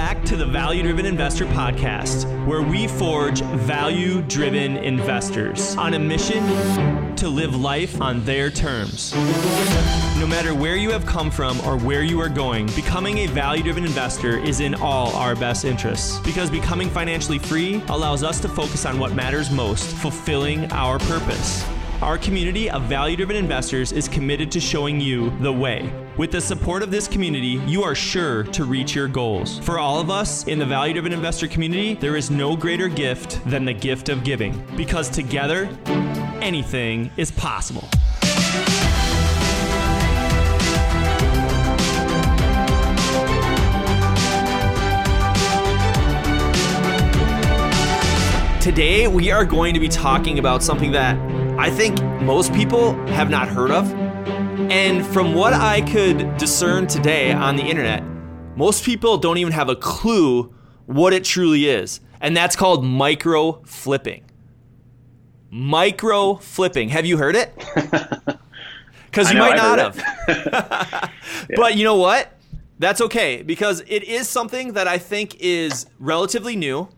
back to the Value Driven Investor Podcast, where we forge value driven investors on a mission to live life on their terms. No matter where you have come from or where you are going, becoming a value driven investor is in all our best interests because becoming financially free allows us to focus on what matters most, fulfilling our purpose. Our community of value driven investors is committed to showing you the way. With the support of this community, you are sure to reach your goals. For all of us in the value driven investor community, there is no greater gift than the gift of giving because together, anything is possible. Today, we are going to be talking about something that I think most people have not heard of. And from what I could discern today on the internet, most people don't even have a clue what it truly is. And that's called micro flipping. Micro flipping. Have you heard it? Because you know, might not have. But you know what? That's okay because it is something that I think is relatively new.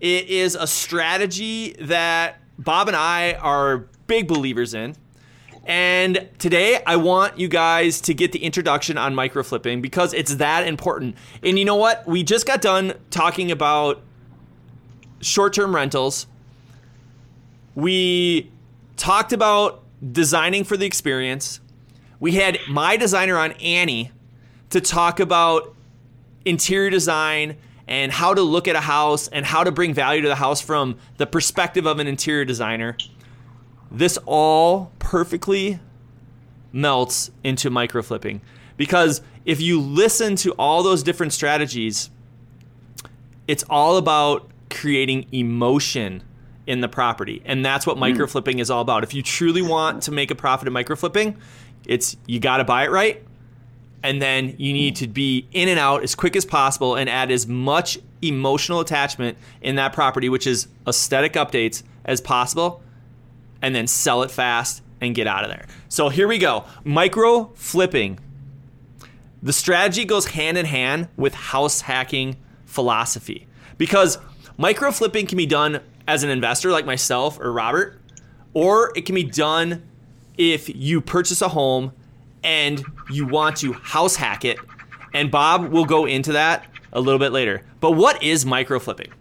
It is a strategy that Bob and I are big believers in. And today I want you guys to get the introduction on micro flipping because it's that important. And you know what? We just got done talking about short term rentals. We talked about designing for the experience. We had my designer on Annie to talk about interior design and how to look at a house and how to bring value to the house from the perspective of an interior designer. This all perfectly melts into micro flipping because if you listen to all those different strategies, it's all about creating emotion in the property. And that's what hmm. micro flipping is all about. If you truly want to make a profit in micro flipping, it's you got to buy it right and then you need to be in and out as quick as possible and add as much emotional attachment in that property, which is aesthetic updates, as possible, and then sell it fast and get out of there. So here we go micro flipping. The strategy goes hand in hand with house hacking philosophy because micro flipping can be done as an investor like myself or Robert, or it can be done if you purchase a home and you want to house hack it. And Bob will go into that a little bit later. But what is micro flipping?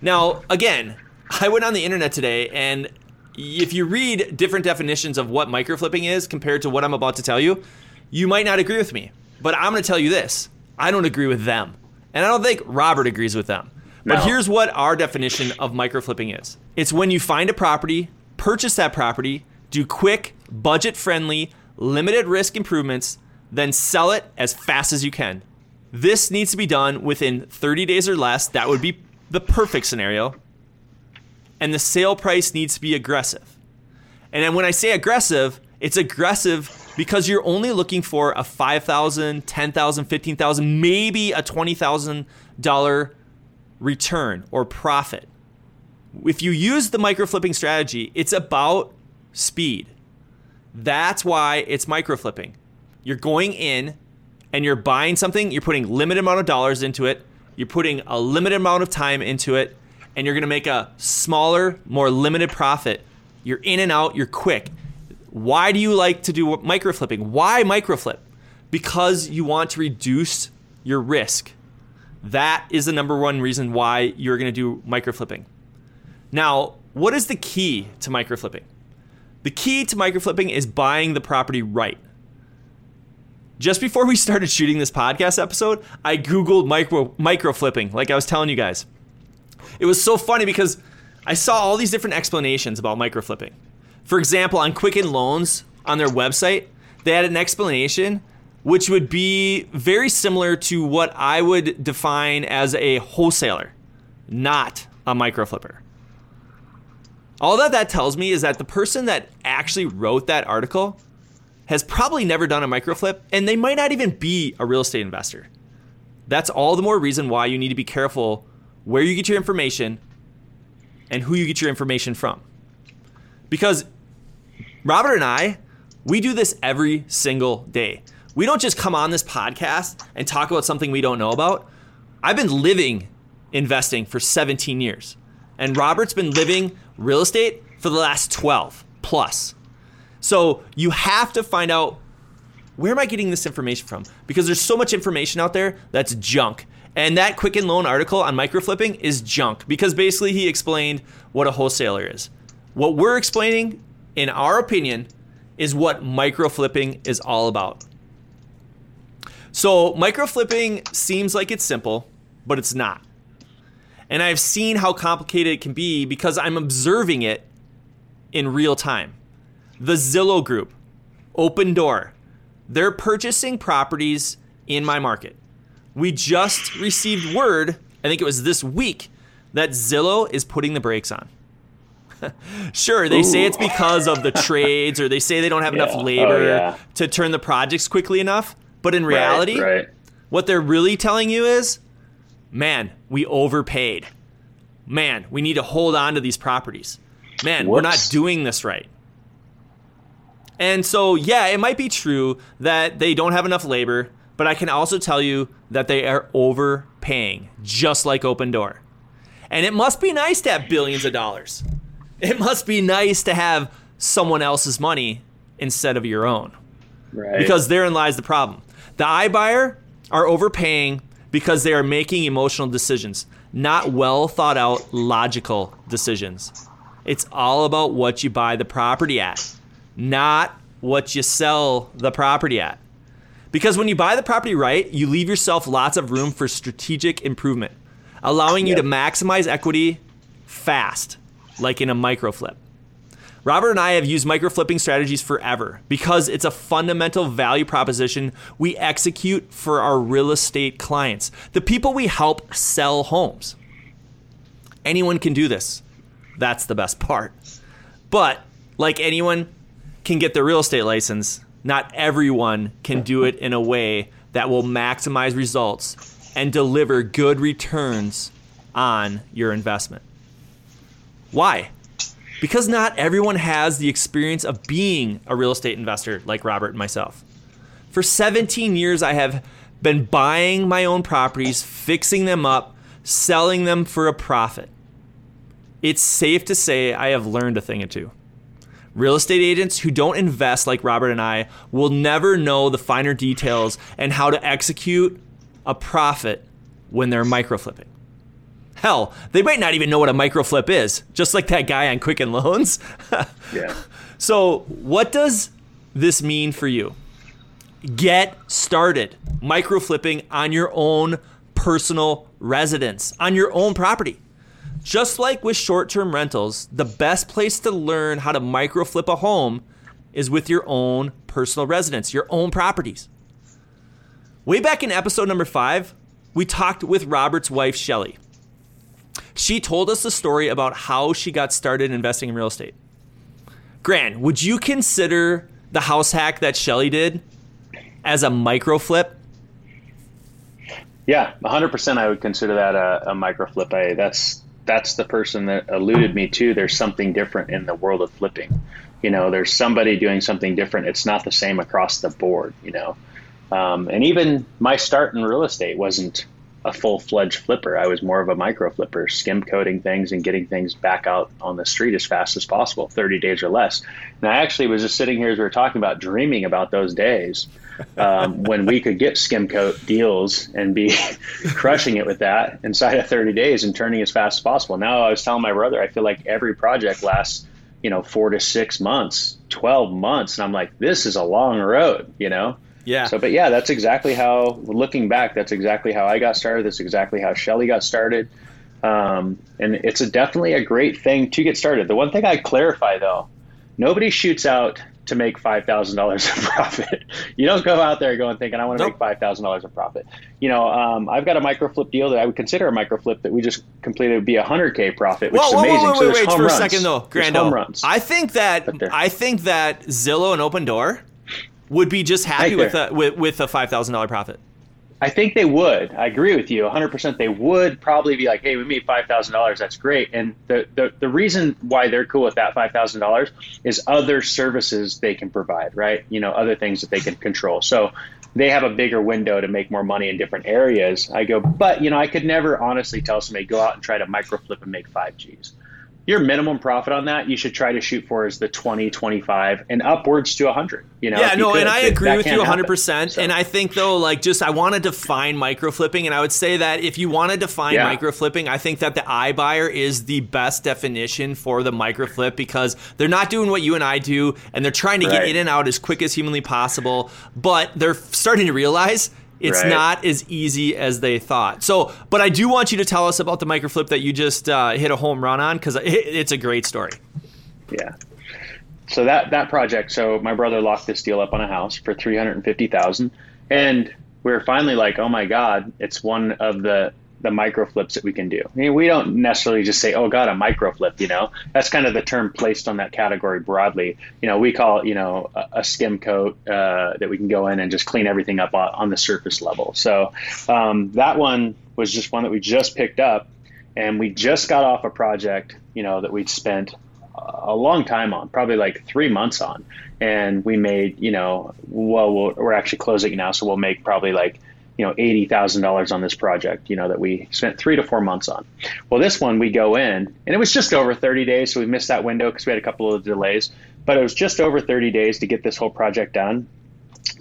Now, again, I went on the internet today and if you read different definitions of what micro flipping is compared to what I'm about to tell you, you might not agree with me. But I'm going to tell you this I don't agree with them. And I don't think Robert agrees with them. But No. here's what our definition of micro flipping is it's when you find a property, purchase that property, do quick, budget friendly, limited risk improvements, then sell it as fast as you can. This needs to be done within 30 days or less. That would be the perfect scenario. And the sale price needs to be aggressive. And when I say aggressive, it's aggressive because you're only looking for a $5,000, $10,000, $15,000, maybe a $20,000 return or profit. If you use the micro flipping strategy, it's about speed. That's why it's micro flipping. You're going in and you're buying something, you're putting limited amount of dollars into it, you're putting a limited amount of time into it, and you're going to make a smaller, more limited profit. You're in and out, you're quick. Why do you like to do micro flipping? Why micro flip? Because you want to reduce your risk. That is the number one reason why you're going to do micro flipping. Now, what is the key to micro flipping? The key to micro flipping is buying the property right. Just before we started shooting this podcast episode, I googled micro micro flipping, like I was telling you guys. It was so funny because I saw all these different explanations about micro flipping. For example, on Quicken Loans on their website, they had an explanation which would be very similar to what I would define as a wholesaler, not a micro flipper. All that that tells me is that the person that actually wrote that article has probably never done a micro flip and they might not even be a real estate investor. That's all the more reason why you need to be careful where you get your information and who you get your information from. Because Robert and I, we do this every single day. We don't just come on this podcast and talk about something we don't know about. I've been living investing for 17 years, and Robert's been living real estate for the last 12 plus. So you have to find out where am I getting this information from? Because there's so much information out there that's junk. And that Quicken Loan article on microflipping is junk because basically he explained what a wholesaler is. What we're explaining, in our opinion, is what microflipping is all about. So, microflipping seems like it's simple, but it's not. And I've seen how complicated it can be because I'm observing it in real time. The Zillow group, Opendoor, they're purchasing properties in my market. We just received word, I think it was this week, that Zillow is putting the brakes on. sure, they Ooh. say it's because of the trades or they say they don't have yeah. enough labor oh, yeah. to turn the projects quickly enough. But in reality, right, right. what they're really telling you is, man, we overpaid. Man, we need to hold on to these properties. Man, Whoops. we're not doing this right. And so, yeah, it might be true that they don't have enough labor, but I can also tell you that they are overpaying, just like Opendoor. And it must be nice to have billions of dollars. It must be nice to have someone else's money instead of your own. Right. Because therein lies the problem. The iBuyer are overpaying because they are making emotional decisions, not well thought out logical decisions. It's all about what you buy the property at not what you sell the property at. Because when you buy the property right, you leave yourself lots of room for strategic improvement, allowing you to maximize equity fast, like in a micro flip. Robert and I have used micro flipping strategies forever because it's a fundamental value proposition we execute for our real estate clients, the people we help sell homes. Anyone can do this. That's the best part. But like anyone, can get their real estate license, not everyone can do it in a way that will maximize results and deliver good returns on your investment. Why? Because not everyone has the experience of being a real estate investor like Robert and myself. For 17 years, I have been buying my own properties, fixing them up, selling them for a profit. It's safe to say I have learned a thing or two. Real estate agents who don't invest like Robert and I will never know the finer details and how to execute a profit when they're micro flipping. Hell, they might not even know what a micro flip is, just like that guy on Quicken Loans. yeah. So, what does this mean for you? Get started micro flipping on your own personal residence, on your own property. Just like with short term rentals, the best place to learn how to micro flip a home is with your own personal residence, your own properties. Way back in episode number five, we talked with Robert's wife, Shelly. She told us the story about how she got started investing in real estate. Grant, would you consider the house hack that Shelly did as a micro flip? Yeah, 100% I would consider that a, a micro flip. I, that's that's the person that alluded me to there's something different in the world of flipping. You know there's somebody doing something different. It's not the same across the board you know. Um, and even my start in real estate wasn't a full-fledged flipper. I was more of a micro flipper skim coating things and getting things back out on the street as fast as possible 30 days or less. And i actually was just sitting here as we were talking about dreaming about those days um, when we could get skim coat deals and be crushing it with that inside of 30 days and turning as fast as possible. Now I was telling my brother, I feel like every project lasts, you know, four to six months, 12 months. And I'm like, this is a long road, you know? Yeah. So, but yeah, that's exactly how, looking back, that's exactly how I got started. That's exactly how Shelly got started. Um, and it's a, definitely a great thing to get started. The one thing I clarify though, nobody shoots out to make five thousand dollars of profit. you don't go out there going thinking I want to nope. make five thousand dollars of profit. You know, um, I've got a micro flip deal that I would consider a micro flip that we just completed would be a hundred k profit, which whoa, is amazing. Whoa, whoa, wait, wait, so wait for runs. a second though, Grando. Home runs. I think that I think that Zillow and Opendoor would be just happy with a with, with a five thousand dollar profit. I think they would. I agree with you 100%. They would probably be like, hey, we made $5,000. That's great. And the, the, the reason why they're cool with that $5,000 is other services they can provide, right? You know, other things that they can control. So they have a bigger window to make more money in different areas. I go, but you know, I could never honestly tell somebody go out and try to micro flip and make five G's your minimum profit on that you should try to shoot for is the 20 25 and upwards to 100 you know yeah no and i agree with you 100% so. and i think though like just i want to define micro flipping and i would say that if you want to define yeah. micro flipping i think that the iBuyer is the best definition for the micro flip because they're not doing what you and i do and they're trying to right. get in and out as quick as humanly possible but they're starting to realize it's right. not as easy as they thought. So, but I do want you to tell us about the microflip that you just uh, hit a home run on because it, it's a great story. Yeah. So that that project. So my brother locked this deal up on a house for three hundred and fifty thousand, and we were finally like, oh my god, it's one of the the micro flips that we can do. I mean, we don't necessarily just say, "Oh God, a micro flip." You know, that's kind of the term placed on that category broadly. You know, we call it, you know, a, a skim coat uh, that we can go in and just clean everything up on, on the surface level. So um, that one was just one that we just picked up, and we just got off a project, you know, that we'd spent a long time on, probably like three months on, and we made, you know, well, we're actually closing now, so we'll make probably like you know eighty thousand dollars on this project, you know that we spent three to four months on. Well, this one we go in, and it was just over thirty days, so we missed that window because we had a couple of delays. But it was just over thirty days to get this whole project done.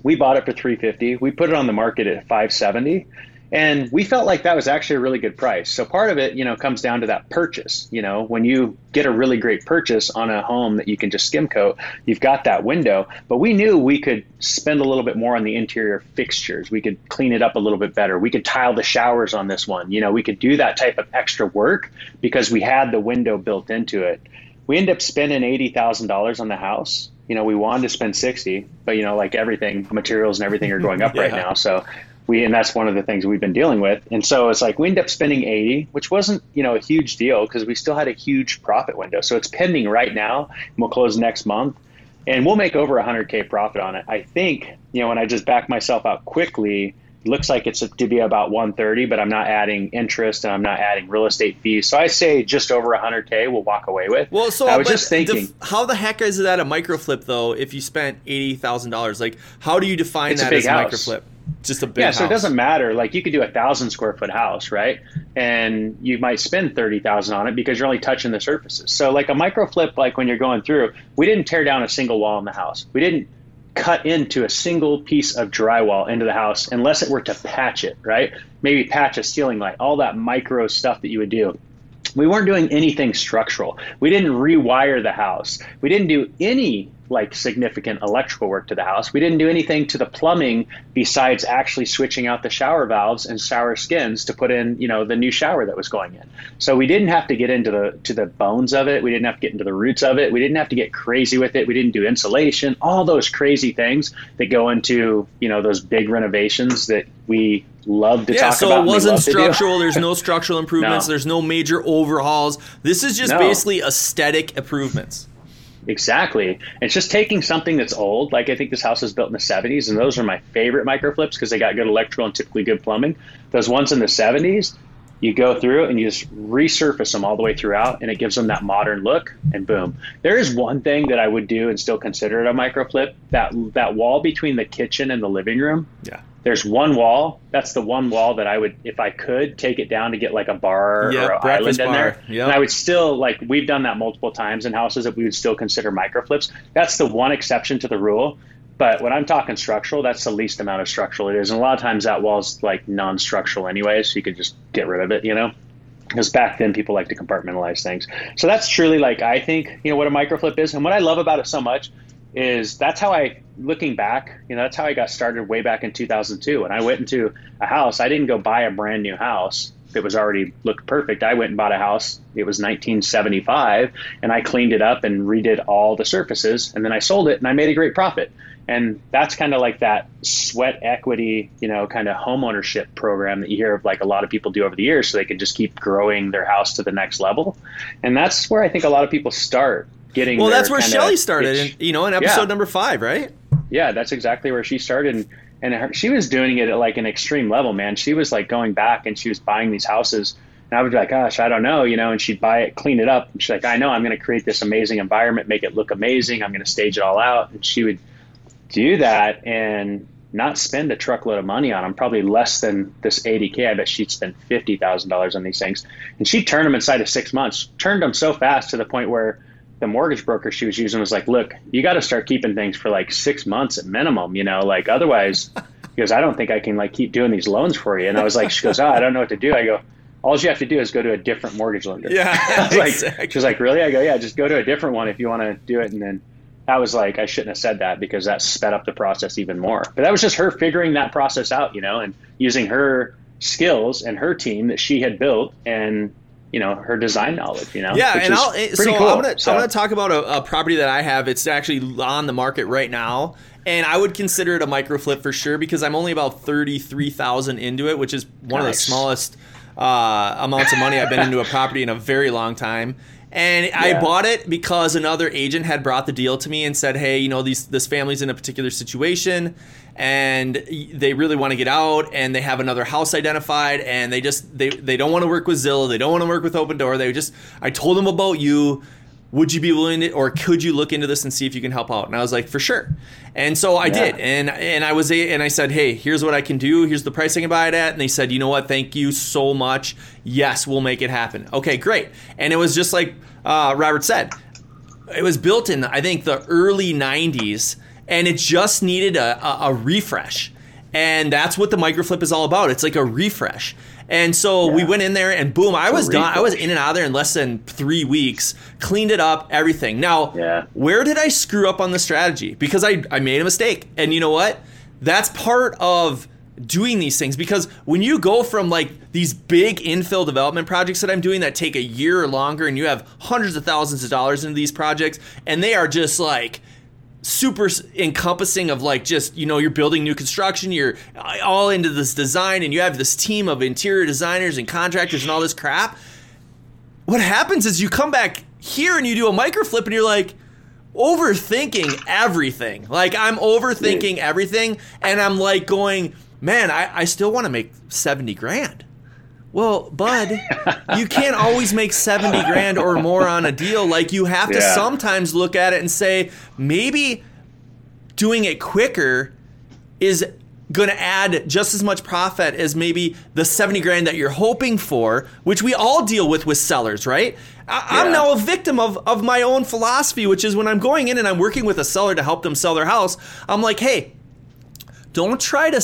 We bought it for three fifty. We put it on the market at five seventy, and we felt like that was actually a really good price. So part of it, you know, comes down to that purchase. You know, when you get a really great purchase on a home that you can just skim coat, you've got that window. But we knew we could spend a little bit more on the interior fixtures. We could clean it up a little bit better. We could tile the showers on this one. You know, we could do that type of extra work because we had the window built into it. We end up spending eighty thousand dollars on the house you know, we wanted to spend 60, but you know, like everything, materials and everything are going up yeah. right now. So we and that's one of the things we've been dealing with. And so it's like we end up spending 80, which wasn't, you know, a huge deal because we still had a huge profit window. So it's pending right now. And we'll close next month. And we'll make over 100k profit on it. I think, you know, when I just back myself out quickly, it looks like it's to be about 130, but I'm not adding interest and I'm not adding real estate fees. So I say just over 100k we'll walk away with. Well, so I was just thinking, the, how the heck is that a micro flip though? If you spent eighty thousand dollars, like how do you define that as a micro flip? Just a big yeah house. so it doesn't matter like you could do a thousand square foot house right and you might spend 30000 on it because you're only touching the surfaces so like a micro flip like when you're going through we didn't tear down a single wall in the house we didn't cut into a single piece of drywall into the house unless it were to patch it right maybe patch a ceiling light all that micro stuff that you would do we weren't doing anything structural. We didn't rewire the house. We didn't do any like significant electrical work to the house. We didn't do anything to the plumbing besides actually switching out the shower valves and shower skins to put in, you know, the new shower that was going in. So we didn't have to get into the to the bones of it. We didn't have to get into the roots of it. We didn't have to get crazy with it. We didn't do insulation, all those crazy things that go into, you know, those big renovations that we love to yeah, talk so about. Yeah, so it wasn't structural. There's no structural improvements. no. There's no major overhauls. This is just no. basically aesthetic improvements. Exactly. It's just taking something that's old. Like I think this house was built in the 70s, and those are my favorite microflips because they got good electrical and typically good plumbing. Those ones in the 70s, you go through and you just resurface them all the way throughout, and it gives them that modern look. And boom, there is one thing that I would do and still consider it a microflip. That that wall between the kitchen and the living room. Yeah there's one wall. That's the one wall that I would, if I could, take it down to get like a bar yep, or an island bar. in there. Yep. And I would still like we've done that multiple times in houses that we would still consider microflips. That's the one exception to the rule. But when I'm talking structural, that's the least amount of structural it is. And a lot of times that wall's like non-structural anyway, so you could just get rid of it, you know? Because back then people like to compartmentalize things. So that's truly like I think, you know, what a microflip is. And what I love about it so much is that's how I looking back, you know, that's how I got started way back in 2002. And I went into a house, I didn't go buy a brand new house that was already looked perfect. I went and bought a house. It was 1975, and I cleaned it up and redid all the surfaces, and then I sold it, and I made a great profit. And that's kind of like that sweat equity, you know, kind of home ownership program that you hear of like a lot of people do over the years so they can just keep growing their house to the next level. And that's where I think a lot of people start getting. Well, that's where Shelly started, in, you know, in episode yeah. number five, right? Yeah, that's exactly where she started. And, and her, she was doing it at like an extreme level, man. She was like going back and she was buying these houses. And I would be like, gosh, I don't know, you know, and she'd buy it, clean it up. And she's like, I know I'm going to create this amazing environment, make it look amazing. I'm going to stage it all out. And she would do that. And not spend a truckload of money on them, probably less than this 80K. I bet she'd spend $50,000 on these things. And she turned them inside of six months, turned them so fast to the point where the mortgage broker she was using was like, look, you got to start keeping things for like six months at minimum, you know, like otherwise, because I don't think I can like keep doing these loans for you. And I was like, she goes, oh, I don't know what to do. I go, all you have to do is go to a different mortgage lender. Yeah. like, exactly. She's like, really? I go, yeah, just go to a different one if you want to do it. And then that was like, I shouldn't have said that because that sped up the process even more. But that was just her figuring that process out, you know, and using her skills and her team that she had built and you know her design knowledge you know yeah and i'll so cool. i'm gonna so. i'm gonna talk about a, a, property that i have it's actually on the market right now and i would consider it a micro flip for sure because i'm only about 33000 into it which is one nice. of the smallest uh, amounts of money i've been into a property in a very long time and yeah. I bought it because another agent had brought the deal to me and said, "Hey, you know, these this family's in a particular situation, and they really want to get out, and they have another house identified, and they just they they don't want to work with Zillow, they don't want to work with Opendoor. They just I told them about you." Would you be willing to, or could you look into this and see if you can help out? And I was like, for sure. And so I yeah. did, and and I was a, and I said, hey, here's what I can do. Here's the price I can buy it at. And they said, you know what? Thank you so much. Yes, we'll make it happen. Okay, great. And it was just like uh, Robert said, it was built in I think the early '90s, and it just needed a, a, a refresh. And that's what the microflip is all about. It's like a refresh. And so yeah. we went in there and boom, I was done. I was in and out of there in less than three weeks, cleaned it up, everything. Now, yeah. where did I screw up on the strategy? Because I, I made a mistake. And you know what? That's part of doing these things because when you go from like these big infill development projects that I'm doing that take a year or longer and you have hundreds of thousands of dollars into these projects and they are just like super encompassing of like just you know you're building new construction you're uh, all into this design and you have this team of interior designers and contractors and all this crap. What happens is you come back here and you do a micro flip and you're like overthinking everything. Like i'm overthinking everything and i'm like going man i, I still want to make 70 grand well, bud, you can't always make 70 grand or more on a deal. Like, you have to yeah. sometimes look at it and say, maybe doing it quicker is going to add just as much profit as maybe the 70 grand that you're hoping for, which we all deal with with sellers, right? I, am now a victim of, of my own philosophy, which is when I'm going in and I'm working with a seller to help them sell their house, I'm like, hey, don't try to,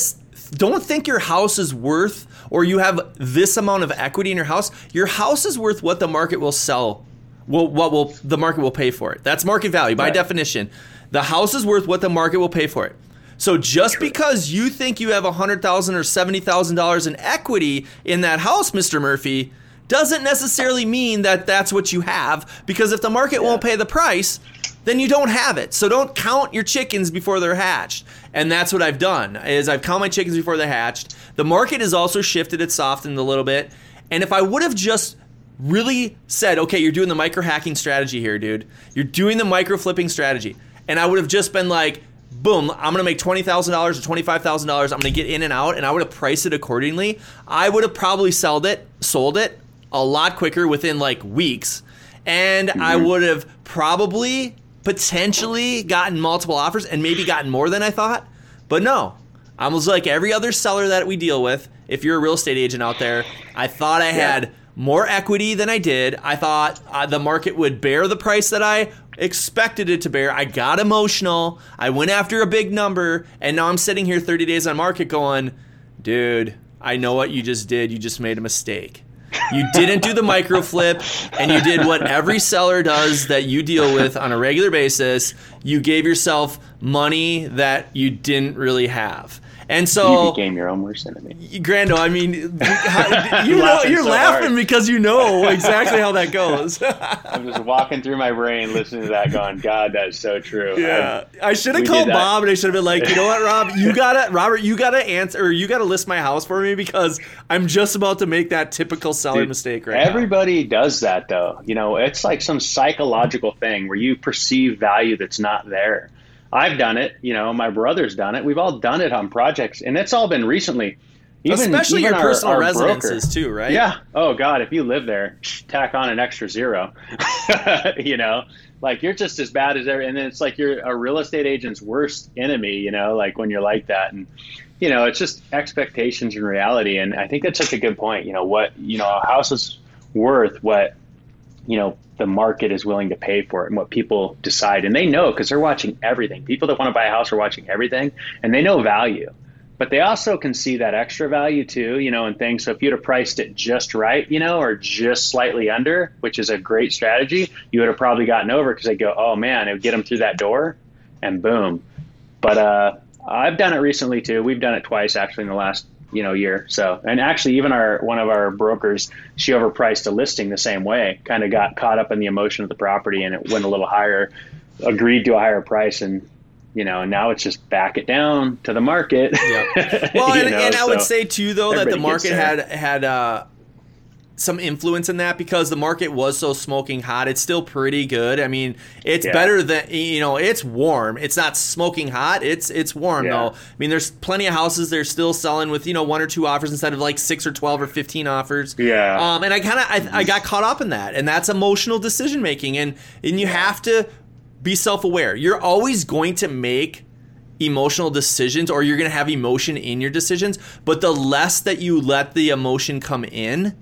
don't think your house is worth or you have this amount of equity in your house, your house is worth what the market will sell. Well, what will the market will pay for it? That's market value by right. definition. The house is worth what the market will pay for it. So just because you think you have a hundred thousand or seventy thousand dollars in equity in that house, Mr. Murphy, doesn't necessarily mean that that's what you have. Because if the market yeah. won't pay the price, then you don't have it. So don't count your chickens before they're hatched. And that's what I've done is I've counted my chickens before they're hatched. The market has also shifted, it's softened a little bit. And if I would have just really said, okay, you're doing the micro hacking strategy here, dude. You're doing the micro flipping strategy. And I would have just been like, boom, I'm gonna make twenty thousand dollars or twenty five thousand dollars. I'm gonna get in and out, and I would have priced it accordingly. I would have probably sold it, sold it a lot quicker within like weeks, and mm-hmm. I would have probably potentially gotten multiple offers and maybe gotten more than I thought. But no, I was like every other seller that we deal with. If you're a real estate agent out there, I thought I had more equity than I did. I thought uh, the market would bear the price that I expected it to bear. I got emotional. I went after a big number, and now I'm sitting here 30 days on market going, dude, I know what you just did. You just made a mistake. You didn't do the micro flip, and you did what every seller does that you deal with on a regular basis. You gave yourself money that you didn't really have. And so you became your own worst enemy. Grando, I mean, you know, you're so laughing hard. because you know exactly how that goes. I'm just walking through my brain, listening to that, going, "God, that's so true." Yeah, I, I should have called Bob, and I should have been like, "You know what, Rob? You gotta, Robert, you gotta answer, or you gotta list my house for me because I'm just about to make that typical seller Dude, mistake right Everybody now. does that, though. You know, it's like some psychological thing where you perceive value that's not there I've done it. You know, my brother's done it. We've all done it on projects, and it's all been recently. Even, Especially even your our, personal our residences broker. too, right? Yeah. Oh God, if you live there, tack on an extra zero. you know, like you're just as bad as ever. and it's like you're a real estate agent's worst enemy, you know, like when you're like that. And, you know, it's just expectations and reality. And I think that's such a good point. You know, what, you know, a house is worth what, you know, the market is willing to pay for it and what people decide. And they know because they're watching everything. People that want to buy a house are watching everything and they know value but they also can see that extra value too, you know, and things. So if you'd have priced it just right, you know, or just slightly under, which is a great strategy, you would have probably gotten over because they go, oh man, it would get them through that door, and boom. But uh, I've done it recently too. We've done it twice actually in the last you know year. So and actually even our one of our brokers, she overpriced a listing the same way. Kind of got caught up in the emotion of the property and it went a little higher, agreed to a higher price and you know, and now it's just back it down to the market. Yeah. Well, and, know, and, I would say too, though, that the market had had uh, some influence in that because the market was so smoking hot. It's still pretty good. I mean, it's yeah. better than you know. It's warm. It's not smoking hot. It's it's warm yeah. though. I mean, there's plenty of houses they're still selling with you know one or two offers instead of like six or twelve or fifteen offers. Yeah. Um, and I kind of I, I got caught up in that, and that's emotional decision making, and and you have to be self aware. You're always going to make emotional decisions or you're going to have emotion in your decisions, but the less that you let the emotion come in,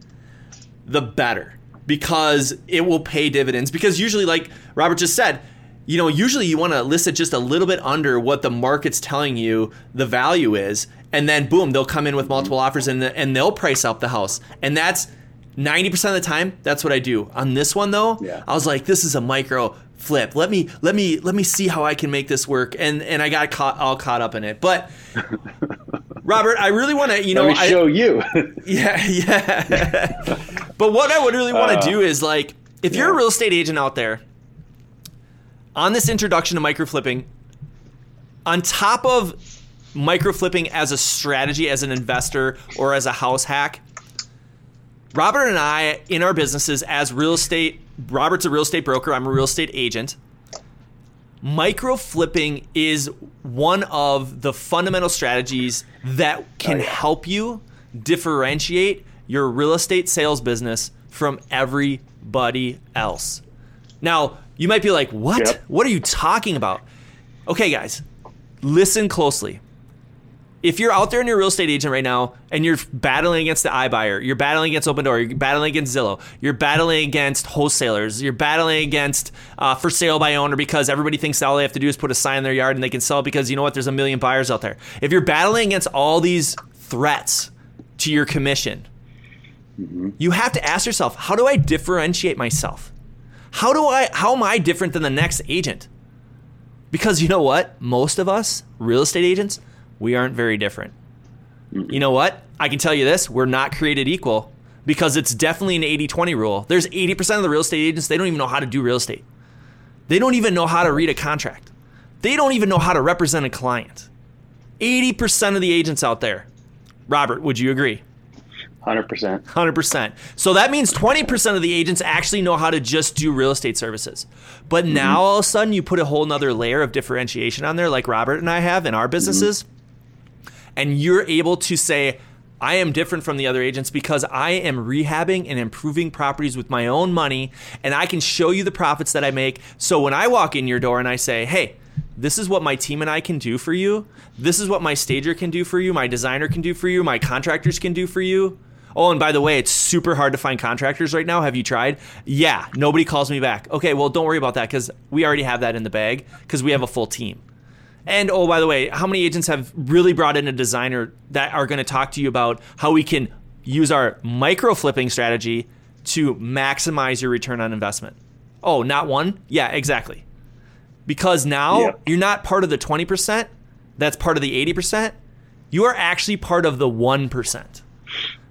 the better because it will pay dividends. Because usually, like Robert just said, you know, usually you want to list it just a little bit under what the market's telling you the value is, and then boom, they'll come in with multiple offers and and they'll price up the house, and that's ninety percent of the time. That's what I do. On this one though, yeah. I was like, this is a micro flip. Let me let me let me see how I can make this work. And and I got caught all caught up in it. But Robert, I really want to you know let me show I, you. yeah, yeah. but what I would really want to uh, do is like if yeah. you're a real estate agent out there on this introduction to micro flipping, on top of micro flipping as a strategy as an investor or as a house hack, Robert and I in our businesses as real estate Robert's a real estate broker. I'm a real estate agent. Micro flipping is one of the fundamental strategies that can oh, yeah. help you differentiate your real estate sales business from everybody else. Now, you might be like, what? Yep. What are you talking about? Okay, guys, listen closely if you're out there and you're a real estate agent right now and you're battling against the iBuyer, you're battling against Opendoor, you're battling against Zillow, you're battling against wholesalers, you're battling against uh, for sale by owner because everybody thinks all they have to do is put a sign in their yard and they can sell because you know what? There's a million buyers out there. If you're battling against all these threats to your commission, mm-hmm. you have to ask yourself, how do I differentiate myself? How do I? How am I different than the next agent? Because you know what? Most of us real estate agents we aren't very different. You know what? I can tell you this we're not created equal because it's definitely an 80 20 rule. There's 80% of the real estate agents, they don't even know how to do real estate. They don't even know how to read a contract. They don't even know how to represent a client. 80% of the agents out there. Robert, would you agree? 100%. 100%. So that means 20% of the agents actually know how to just do real estate services. But mm-hmm. now all of a sudden you put a whole nother layer of differentiation on there, like Robert and I have in our businesses. Mm-hmm and you're able to say, I am different from the other agents because I am rehabbing and improving properties with my own money, and I can show you the profits that I make. So when I walk in your door and I say, hey, this is what my team and I can do for you. This is what my stager can do for you, my designer can do for you, my contractors can do for you. Oh, and by the way, it's super hard to find contractors right now. Have you tried? Yeah, nobody calls me back. Okay, well, don't worry about that because we already have that in the bag because we have a full team. And oh, by the way, how many agents have really brought in a designer that are going to talk to you about how we can use our micro flipping strategy to maximize your return on investment? Oh, not one? Yeah, exactly. Because now yep. you're not part of the 20%, that's part of the 80%. You are actually part of the 1%.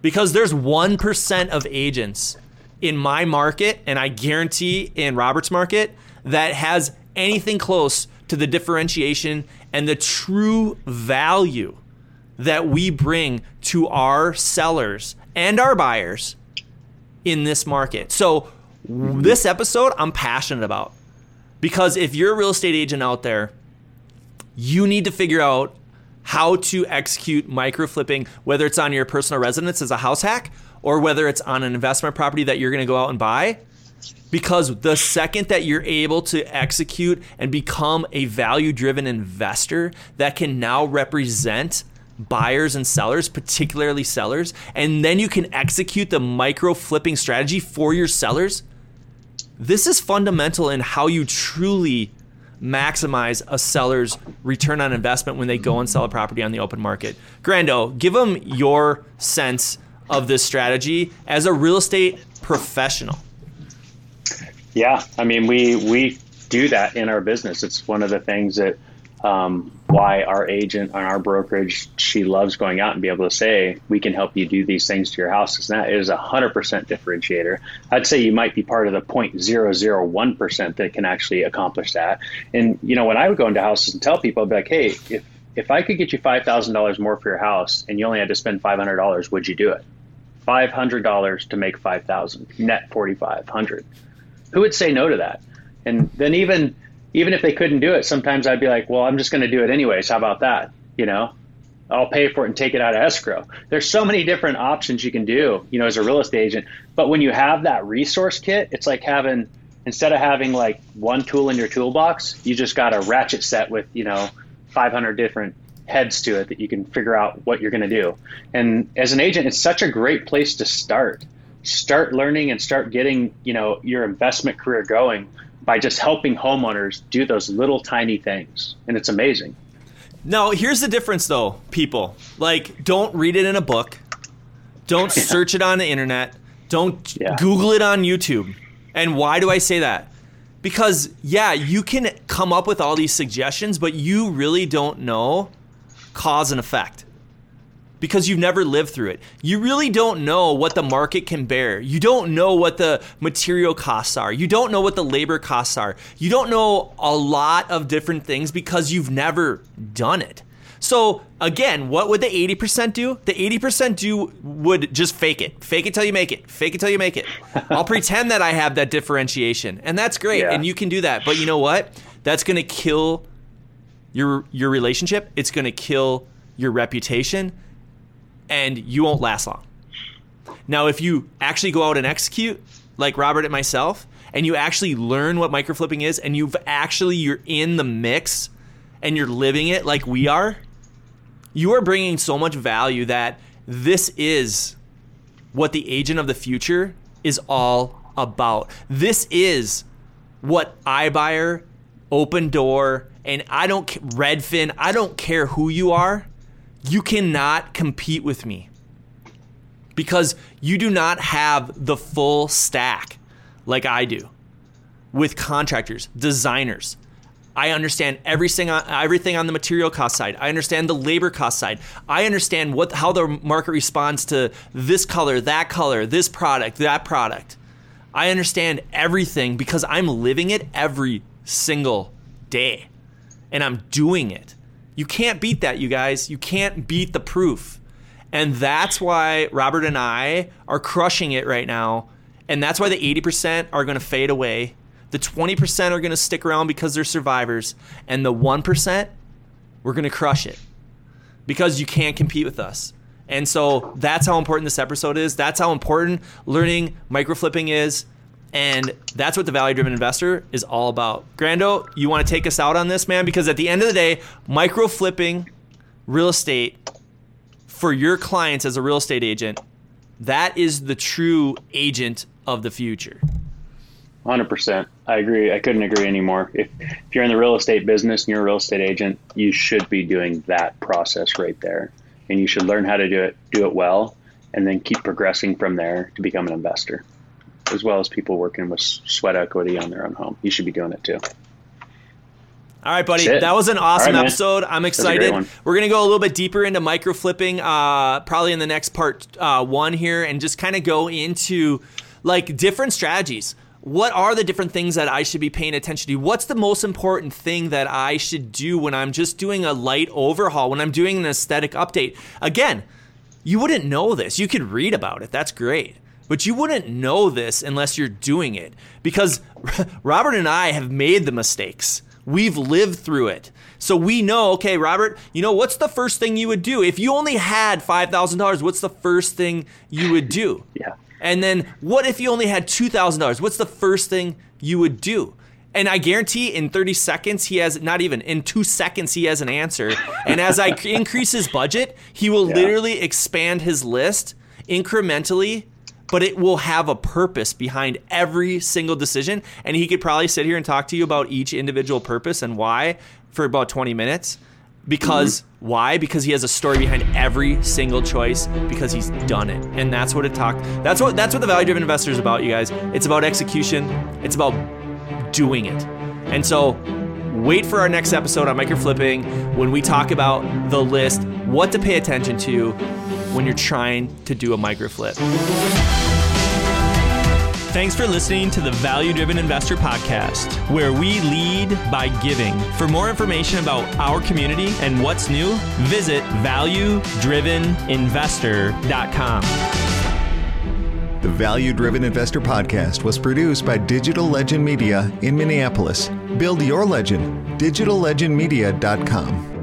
Because there's 1% of agents in my market, and I guarantee in Robert's market, that has anything close to the differentiation and the true value that we bring to our sellers and our buyers in this market. So, mm-hmm. this episode I'm passionate about because if you're a real estate agent out there, you need to figure out how to execute micro flipping, whether it's on your personal residence as a house hack or whether it's on an investment property that you're going to go out and buy. Because the second that you're able to execute and become a value driven investor that can now represent buyers and sellers, particularly sellers, and then you can execute the micro flipping strategy for your sellers. This is fundamental in how you truly maximize a seller's return on investment when they go and sell a property on the open market. Grando, give them your sense of this strategy as a real estate professional. Yeah, I mean, we we do that in our business. It's one of the things that um, why our agent on our brokerage she loves going out and be able to say we can help you do these things to your house and that is a hundred percent differentiator. I'd say you might be part of the 0.001 percent that can actually accomplish that. And you know when i would go into houses and tell people i'd be like hey if if i could get you $5000 more for your house and you only had to spend $500 would you do it? $500 to make 5000 net 4500 who would say no to that and then even even if they couldn't do it, sometimes I'd be like, well, I'm just going to do it anyways. How about that? You know, I'll pay for it and take it out of escrow. There's so many different options you can do, you know, as a real estate agent. But when you have that resource kit, it's like having instead of having like one tool in your toolbox, you just got a ratchet set with, you know, 500 different heads to it that you can figure out what you're going to do. And as an agent, it's such a great place to start. Start learning and start getting, you know, your investment career going by just helping homeowners do those little tiny things. And it's amazing. Now, here's the difference though, people. Like, don't read it in a book. Don't search it on the internet. Don't yeah. Google it on YouTube. And why do I say that? Because, yeah, you can come up with all these suggestions, but you really don't know cause and effect because you've never lived through it. You really don't know what the market can bear. You don't know what the material costs are. You don't know what the labor costs are. You don't know a lot of different things because you've never done it. So again, what would the 80% do? The 80% do would just fake it. Fake it till you make it. Fake it till you make it. I'll pretend that I have that differentiation. And that's great. Yeah. And you can do that. But you know what? That's going to kill your your relationship. It's going to kill your reputation and you won't last long. Now, if you actually go out and execute, like Robert and myself, and you actually learn what microflipping is, and you've actually you're in the mix, and you're living it like we are, you are bringing so much value that this is what the agent of the future is all about. This is what iBuyer, Opendoor, and I don't Redfin. I don't care who you are you cannot compete with me because you do not have the full stack like I do with contractors, designers. I understand everything on, everything on the material cost side. I understand the labor cost side. I understand what how the market responds to this color, that color, this product, that product. I understand everything because I'm living it every single day and I'm doing it. You can't beat that, you guys. You can't beat the proof. And that's why Robert and I are crushing it right now. And that's why the 80% are going to fade away. The 20% are going to stick around because they're survivors. And the 1%, we're going to crush it because you can't compete with us. And so that's how important this episode is. That's how important learning microflipping is. And that's what the value driven investor is all about. Grando, you want to take us out on this, man? Because at the end of the day, micro flipping real estate for your clients as a real estate agent, that is the true agent of the future. 100%. I agree. I couldn't agree anymore. If, if you're in the real estate business and you're a real estate agent, you should be doing that process right there. And you should learn how to do it, do it well, and then keep progressing from there to become an investor as well as people working with sweat equity on their own home. You should be doing it too. All right, buddy. That was an awesome right, episode. I'm excited. We're gonna go a little bit deeper into micro flipping, uh, probably in the next part uh, one here, and just kind of go into like different strategies. What are the different things that I should be paying attention to? What's the most important thing that I should do when I'm just doing a light overhaul, when I'm doing an aesthetic update? Again, you wouldn't know this. You could read about it. That's great. But you wouldn't know this unless you're doing it because Robert and I have made the mistakes. We've lived through it. So we know, okay, Robert, you know, what's the first thing you would do? If you only had $5,000, what's the first thing you would do? yeah. And then what if you only had $2,000? What's the first thing you would do? And I guarantee in 30 seconds, he has not even in two seconds, he has an answer. And as I increase his budget, he will Yeah. literally expand his list incrementally, but it will have a purpose behind every single decision. And he could probably sit here and talk to you about each individual purpose and why for about 20 minutes. Because mm-hmm. why? Because he has a story behind every single choice because he's done it. And that's what it talk that's what that's what the value driven investor is about, you guys. It's about execution. It's about doing it. And so wait for our next episode on micro flipping when we talk about the list, what to pay attention to when you're trying to do a micro flip. Thanks for listening to the Value Driven Investor Podcast, where we lead by giving. For more information about our community and what's new, visit valuedriveninvestor.com. The Value Driven Investor Podcast was produced by Digital Legend Media in Minneapolis. Build your legend, digitallegendmedia.com.